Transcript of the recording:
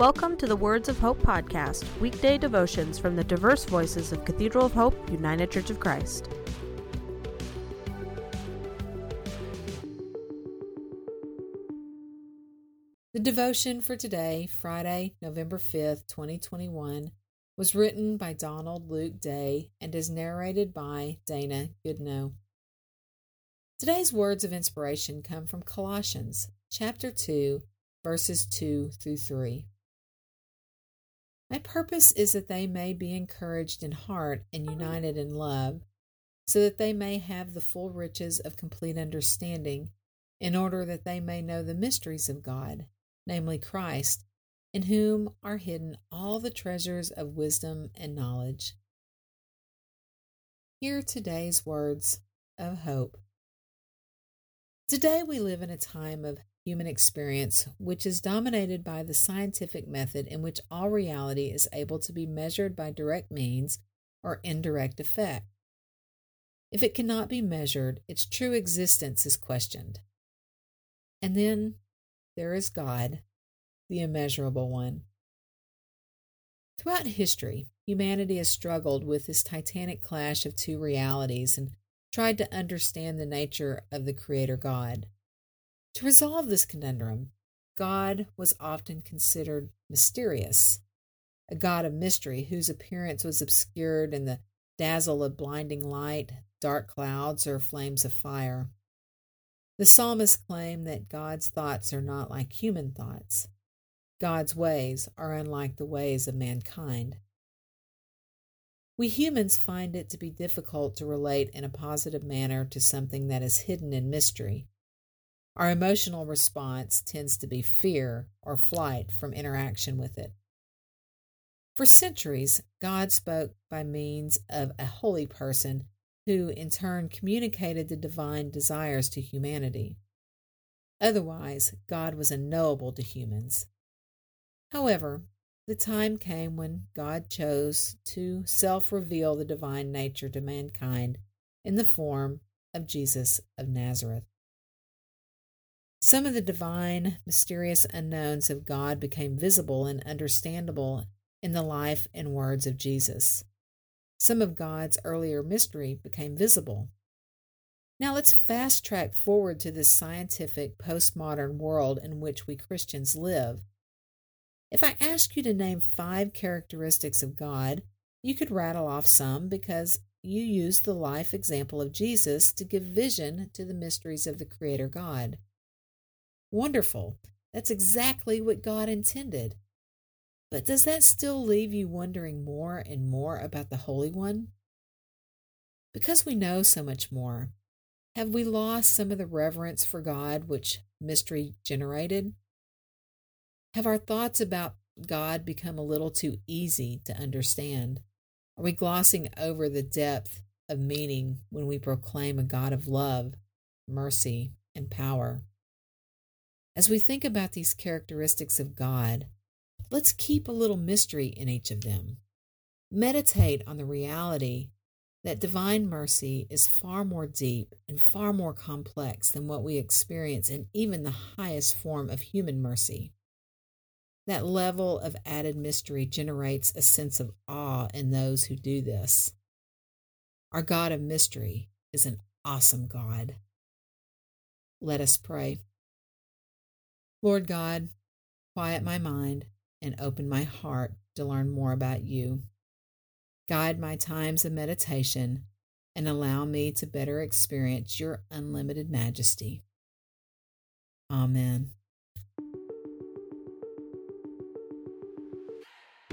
Welcome to the Words of Hope podcast, weekday devotions from the diverse voices of Cathedral of Hope, United Church of Christ. The devotion for today, Friday, November 5th, 2021, was written by Donald Luke Day and is narrated by Dana Goodnow. Today's words of inspiration come from Colossians chapter 2, verses 2 through 3. My purpose is that they may be encouraged in heart and united in love, so that they may have the full riches of complete understanding, in order that they may know the mysteries of God, namely Christ, in whom are hidden all the treasures of wisdom and knowledge. Hear today's words of hope. Today we live in a time of human experience, which is dominated by the scientific method in which all reality is able to be measured by direct means or indirect effect. If it cannot be measured, its true existence is questioned. And then there is God, the immeasurable one. Throughout history, humanity has struggled with this titanic clash of two realities and tried to understand the nature of the Creator God. To resolve this conundrum, God was often considered mysterious, a God of mystery whose appearance was obscured in the dazzle of blinding light, dark clouds, or flames of fire. The psalmist claimed that God's thoughts are not like human thoughts. God's ways are unlike the ways of mankind. We humans find it to be difficult to relate in a positive manner to something that is hidden in mystery. Our emotional response tends to be fear or flight from interaction with it. For centuries, God spoke by means of a holy person who in turn communicated the divine desires to humanity. Otherwise, God was unknowable to humans. However, the time came when God chose to self reveal the divine nature to mankind in the form of Jesus of Nazareth. Some of the divine, mysterious unknowns of God became visible and understandable in the life and words of Jesus. Some of God's earlier mystery became visible. Now let's fast track forward to this scientific postmodern world in which we Christians live. If I ask you to name five characteristics of God, you could rattle off some because you use the life example of Jesus to give vision to the mysteries of the Creator God. Wonderful. That's exactly what God intended. But does that still leave you wondering more and more about the Holy One? Because we know so much more, have we lost some of the reverence for God which mystery generated? Have our thoughts about God become a little too easy to understand? Are we glossing over the depth of meaning when we proclaim a God of love, mercy, and power? As we think about these characteristics of God, let's keep a little mystery in each of them. Meditate on the reality that divine mercy is far more deep and far more complex than what we experience in even the highest form of human mercy. That level of added mystery generates a sense of awe in those who do this. Our God of mystery is an awesome God. Let us pray. Lord God, quiet my mind and open my heart to learn more about you. Guide my times of meditation and allow me to better experience your unlimited majesty. Amen.